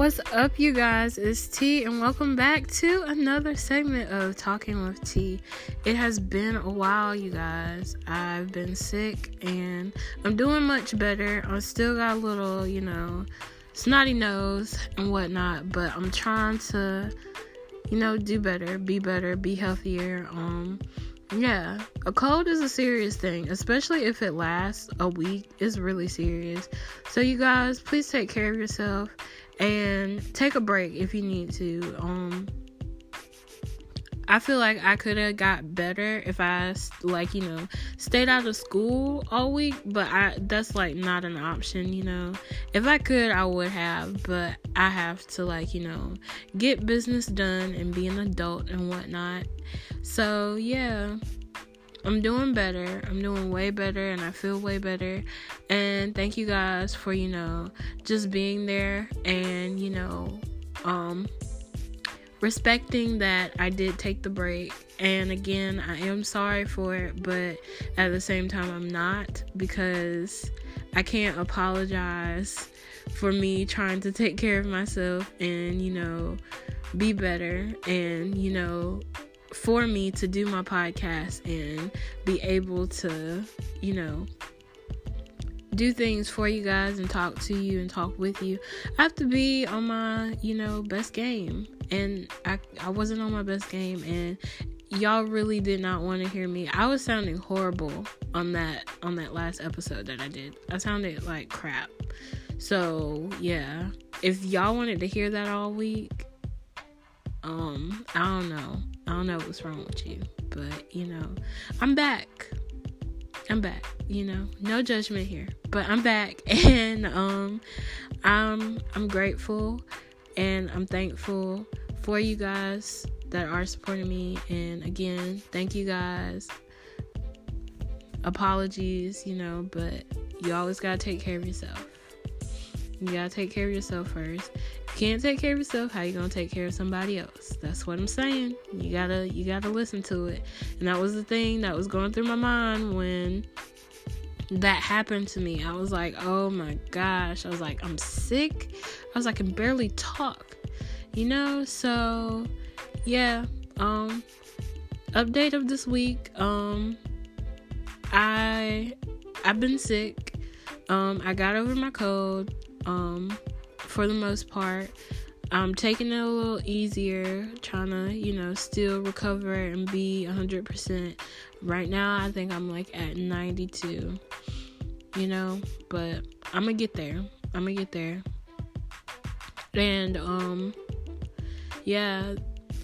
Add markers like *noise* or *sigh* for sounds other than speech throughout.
What's up, you guys? It's T, and welcome back to another segment of Talking with T. It has been a while, you guys. I've been sick, and I'm doing much better. I still got a little, you know, snotty nose and whatnot, but I'm trying to, you know, do better, be better, be healthier. Um, yeah, a cold is a serious thing, especially if it lasts a week. It's really serious. So, you guys, please take care of yourself and take a break if you need to. Um, I feel like I could have got better if I like you know stayed out of school all week, but I that's like not an option, you know. If I could, I would have, but I have to like you know get business done and be an adult and whatnot. So yeah. I'm doing better. I'm doing way better and I feel way better. And thank you guys for, you know, just being there and, you know, um respecting that I did take the break. And again, I am sorry for it, but at the same time I'm not because I can't apologize for me trying to take care of myself and, you know, be better and, you know, for me to do my podcast and be able to, you know, do things for you guys and talk to you and talk with you. I have to be on my, you know, best game. And I I wasn't on my best game and y'all really did not want to hear me. I was sounding horrible on that on that last episode that I did. I sounded like crap. So, yeah. If y'all wanted to hear that all week, um, I don't know. I don't know what's wrong with you, but you know, I'm back. I'm back, you know. No judgment here, but I'm back *laughs* and um I'm I'm grateful and I'm thankful for you guys that are supporting me and again, thank you guys. Apologies, you know, but you always got to take care of yourself. You got to take care of yourself first. You can't take care of yourself how you gonna take care of somebody else? That's what i'm saying. You gotta you gotta listen to it. And that was the thing that was going through my mind when that happened to me. I was like oh my gosh. I was like i'm sick. I was like i can barely talk. You know? So yeah um update of this week um i i've been sick. Um i got over my cold um for the most part. I'm taking it a little easier, trying to, you know, still recover and be 100%. Right now, I think I'm like at 92, you know, but I'm gonna get there. I'm gonna get there. And, um, yeah,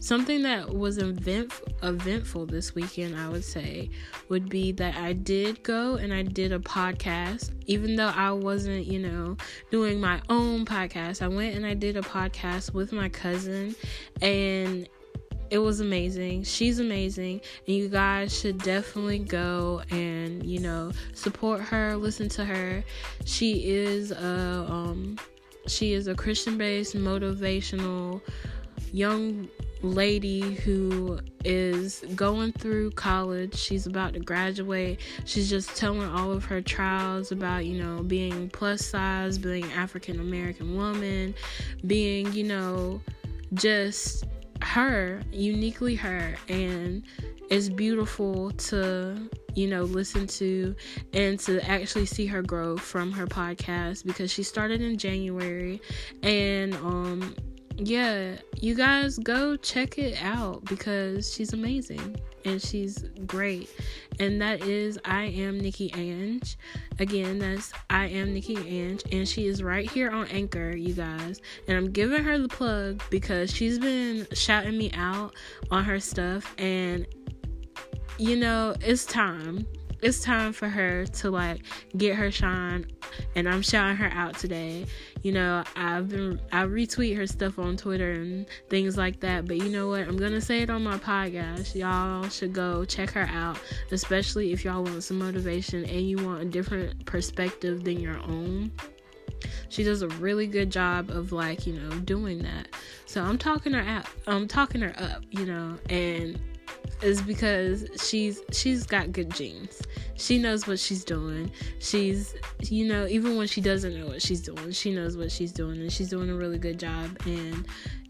Something that was event eventful this weekend, I would say, would be that I did go and I did a podcast, even though I wasn't, you know, doing my own podcast. I went and I did a podcast with my cousin, and it was amazing. She's amazing, and you guys should definitely go and you know support her, listen to her. She is a um, she is a Christian-based motivational young lady who is going through college. She's about to graduate. She's just telling all of her trials about, you know, being plus size, being African American woman, being, you know, just her, uniquely her. And it's beautiful to, you know, listen to and to actually see her grow from her podcast because she started in January and um yeah, you guys go check it out because she's amazing and she's great. And that is I am Nikki Ange. Again, that's I am Nikki Ange, and she is right here on Anchor, you guys. And I'm giving her the plug because she's been shouting me out on her stuff, and you know, it's time it's time for her to like get her shine and I'm shouting her out today. You know, I've been I retweet her stuff on Twitter and things like that, but you know what? I'm going to say it on my podcast. Y'all should go check her out, especially if y'all want some motivation and you want a different perspective than your own. She does a really good job of like, you know, doing that. So I'm talking her out. I'm talking her up, you know, and is because she's she's got good genes. She knows what she's doing. She's you know, even when she doesn't know what she's doing, she knows what she's doing and she's doing a really good job and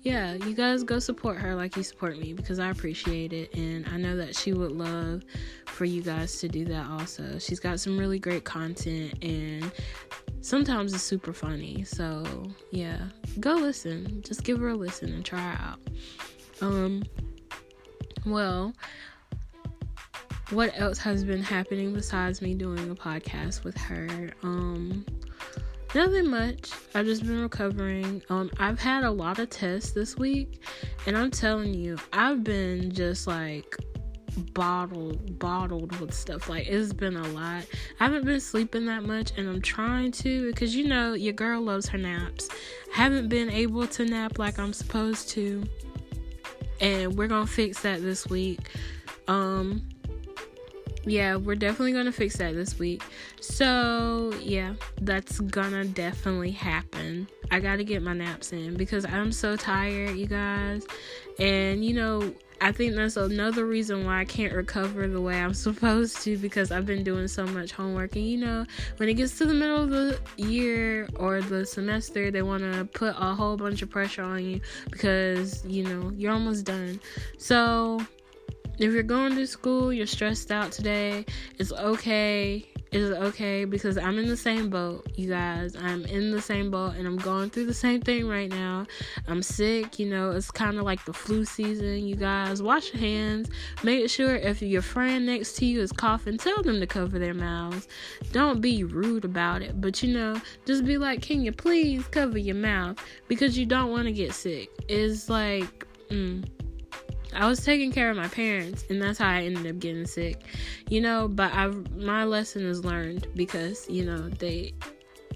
yeah, you guys go support her like you support me because I appreciate it and I know that she would love for you guys to do that also. She's got some really great content and sometimes it's super funny. So, yeah, go listen. Just give her a listen and try her out. Um well, what else has been happening besides me doing a podcast with her? Um Nothing much. I've just been recovering. Um, I've had a lot of tests this week, and I'm telling you, I've been just like bottled bottled with stuff like it's been a lot i haven't been sleeping that much and i'm trying to because you know your girl loves her naps I haven't been able to nap like i'm supposed to and we're gonna fix that this week um yeah, we're definitely gonna fix that this week. So, yeah, that's gonna definitely happen. I gotta get my naps in because I'm so tired, you guys. And, you know, I think that's another reason why I can't recover the way I'm *laughs* supposed to because I've been doing so much homework. And you know, when it gets to the middle of the year or the semester, they want to put a whole bunch of pressure on you because, you know, you're almost done. So, if you're going to school, you're stressed out today, it's okay. It's okay because I'm in the same boat, you guys. I'm in the same boat and I'm going through the same thing right now. I'm sick, you know, it's kind of like the flu season, you guys. Wash your hands. Make sure if your friend next to you is coughing, tell them to cover their mouths. Don't be rude about it, but you know, just be like, can you please cover your mouth because you don't want to get sick. It's like, mm I was taking care of my parents, and that's how I ended up getting sick, you know. But I, my lesson is learned because you know they,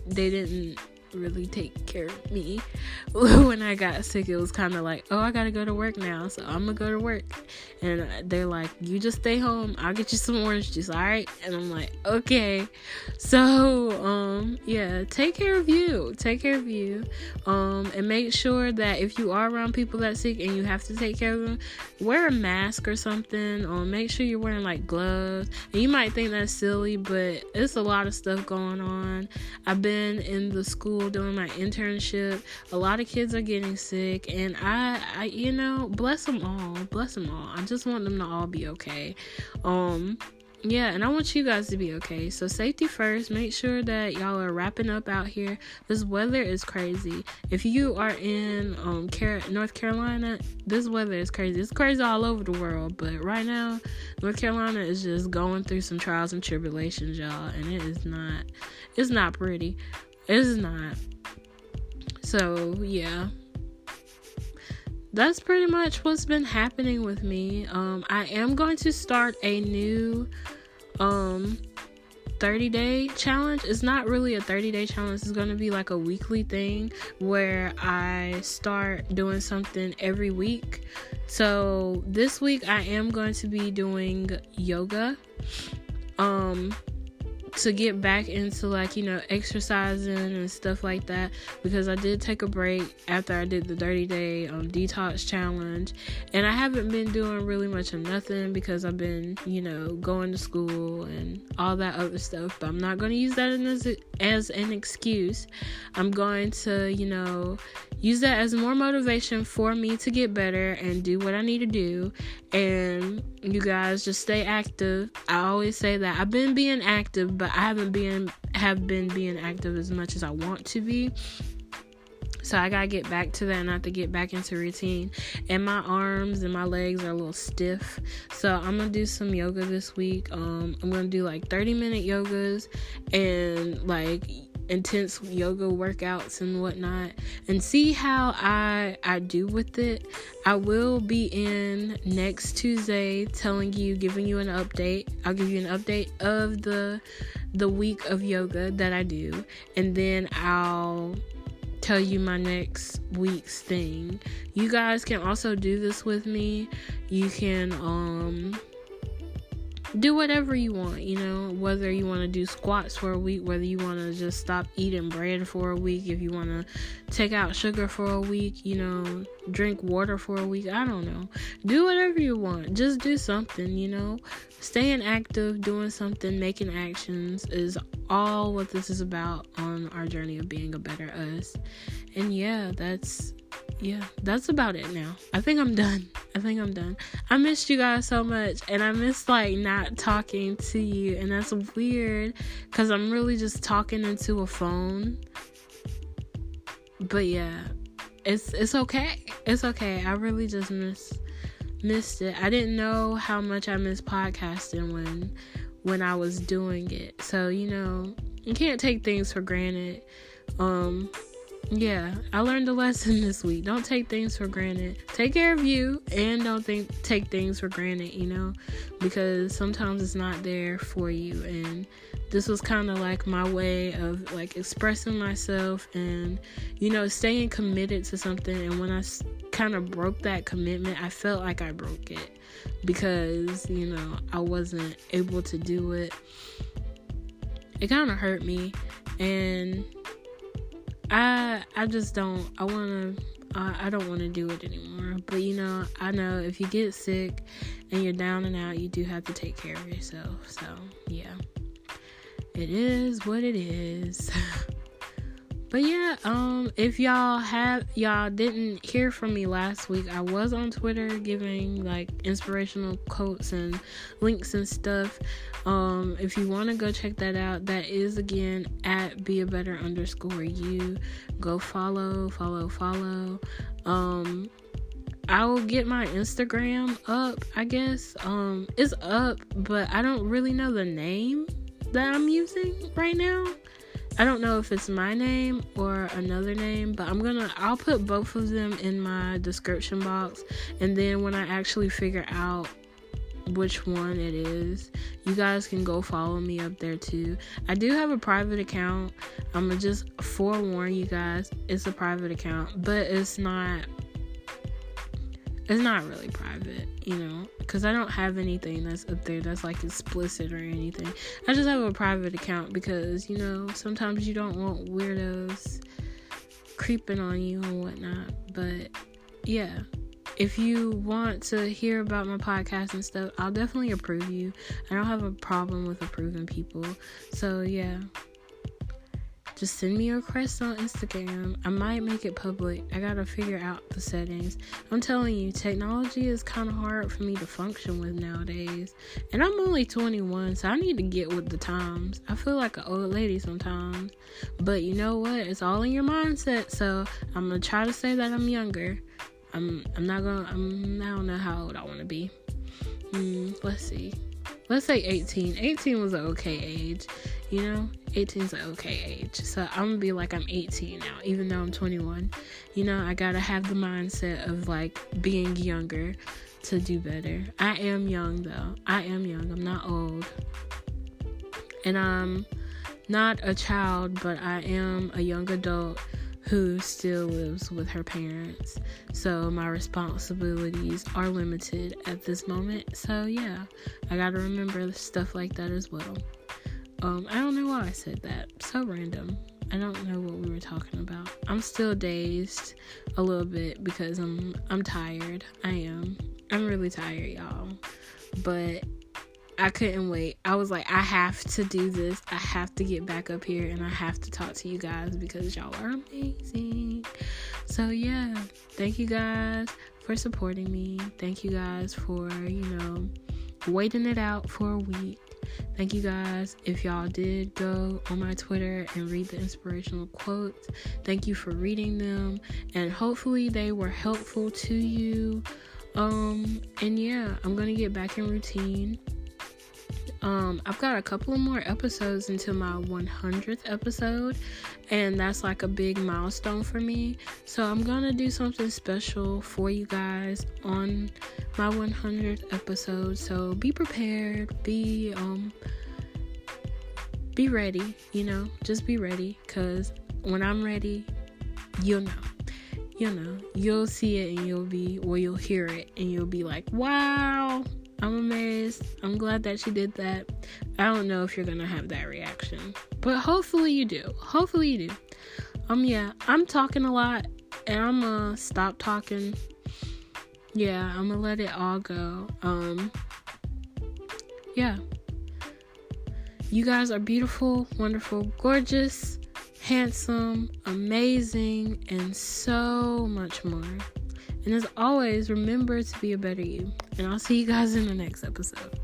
they didn't really take care of me *laughs* when I got sick. It was kind of like, oh, I gotta go to work now, so I'm gonna go to work. And they're like, you just stay home. I'll get you some orange juice, all right? And I'm like, okay. So, um, yeah, take care of you. Take care of you. Um, and make sure that if you are around people that sick and you have to take care of them, wear a mask or something. Um, make sure you're wearing like gloves. And you might think that's silly, but it's a lot of stuff going on. I've been in the school school doing my internship. A lot of kids are getting sick, and I, I, you know, bless them all, bless them all. I just want them to all be okay. Um, yeah, and I want you guys to be okay. So safety first. Make sure that y'all are wrapping up out here. This weather is crazy. If you are in um Car- North Carolina, this weather is crazy. It's crazy all over the world, but right now, North Carolina is just going through some trials and tribulations, y'all, and it is not it's not pretty. It's not. So, yeah. That's pretty much what's been happening with me. Um, I am going to start a new um 30 day challenge. It's not really a 30 day challenge, it's going to be like a weekly thing where I start doing something every week. So, this week I am going to be doing yoga. Um, to get back into like you know exercising and stuff like that because I did take a break after I did the 30 day um, detox challenge and I haven't been doing really much of nothing because I've been you know going to school and all that other stuff but I'm not going to use that as, as an excuse. I'm going to you know use that as more motivation for me to get better and do what I need to do and you guys just stay active. I always say that. I've been being active but I haven't been have been being active as much as I want to be. So I gotta get back to that and I have to get back into routine. And my arms and my legs are a little stiff. So I'm gonna do some yoga this week. Um I'm gonna do like 30 minute yogas and like intense yoga workouts and whatnot and see how I I do with it. I will be in next Tuesday telling you giving you an update. I'll give you an update of the the week of yoga that I do and then I'll tell you my next week's thing. You guys can also do this with me. You can um do whatever you want, you know, whether you want to do squats for a week, whether you want to just stop eating bread for a week, if you want to take out sugar for a week, you know, drink water for a week, I don't know. Do whatever you want. Just do something, you know. Staying active, doing something, making actions is all what this is about on our journey of being a better us. And yeah, that's yeah, that's about it now. I think I'm done. I think I'm done. I missed you guys so much and I miss like not talking to you and that's weird cuz I'm really just talking into a phone. But yeah, it's it's okay. It's okay. I really just miss missed it. I didn't know how much I missed podcasting when when I was doing it. So, you know, you can't take things for granted. Um yeah, I learned a lesson this week. Don't take things for granted. Take care of you and don't think take things for granted, you know, because sometimes it's not there for you and this was kind of like my way of like expressing myself and you know staying committed to something and when I kind of broke that commitment, I felt like I broke it because, you know, I wasn't able to do it. It kind of hurt me and I I just don't. I want to. I, I don't want to do it anymore. But you know, I know if you get sick and you're down and out, you do have to take care of yourself. So yeah, it is what it is. *laughs* But yeah, um, if y'all have y'all didn't hear from me last week, I was on Twitter giving like inspirational quotes and links and stuff. Um, if you want to go check that out, that is again at be a better underscore you. Go follow, follow, follow. Um, I will get my Instagram up, I guess. Um, it's up, but I don't really know the name that I'm using right now. I don't know if it's my name or another name, but I'm gonna I'll put both of them in my description box and then when I actually figure out which one it is, you guys can go follow me up there too. I do have a private account. I'm gonna just forewarn you guys, it's a private account, but it's not it's not really private, you know, because I don't have anything that's up there that's like explicit or anything. I just have a private account because, you know, sometimes you don't want weirdos creeping on you and whatnot. But yeah, if you want to hear about my podcast and stuff, I'll definitely approve you. I don't have a problem with approving people. So yeah just send me a request on Instagram. I might make it public. I gotta figure out the settings. I'm telling you, technology is kind of hard for me to function with nowadays. And I'm only 21, so I need to get with the times. I feel like an old lady sometimes. But you know what? It's all in your mindset. So I'm gonna try to say that I'm younger. I'm I'm not gonna I'm I don't know how old I wanna be. Hmm, let's see. Let's say 18. 18 was an okay age. You know, 18 is an okay age. So I'm gonna be like I'm 18 now, even though I'm 21. You know, I gotta have the mindset of like being younger to do better. I am young though. I am young. I'm not old. And I'm not a child, but I am a young adult who still lives with her parents. So my responsibilities are limited at this moment. So yeah, I gotta remember stuff like that as well. Um, I don't know why I said that. So random. I don't know what we were talking about. I'm still dazed a little bit because I'm I'm tired. I am. I'm really tired, y'all. But I couldn't wait. I was like, I have to do this. I have to get back up here and I have to talk to you guys because y'all are amazing. So yeah, thank you guys for supporting me. Thank you guys for, you know, waiting it out for a week. Thank you guys. If y'all did go on my Twitter and read the inspirational quotes, thank you for reading them. And hopefully they were helpful to you. Um, and yeah, I'm gonna get back in routine. Um, I've got a couple of more episodes until my 100th episode, and that's like a big milestone for me. So I'm gonna do something special for you guys on my 100th episode. So be prepared, be um, be ready. You know, just be ready, cause when I'm ready, you'll know. You'll know. You'll see it, and you'll be, or you'll hear it, and you'll be like, "Wow." I'm amazed. I'm glad that she did that. I don't know if you're gonna have that reaction, but hopefully you do. Hopefully you do. Um, yeah, I'm talking a lot, and I'm gonna stop talking. Yeah, I'm gonna let it all go. Um, yeah. You guys are beautiful, wonderful, gorgeous, handsome, amazing, and so much more. And as always, remember to be a better you. And I'll see you guys in the next episode.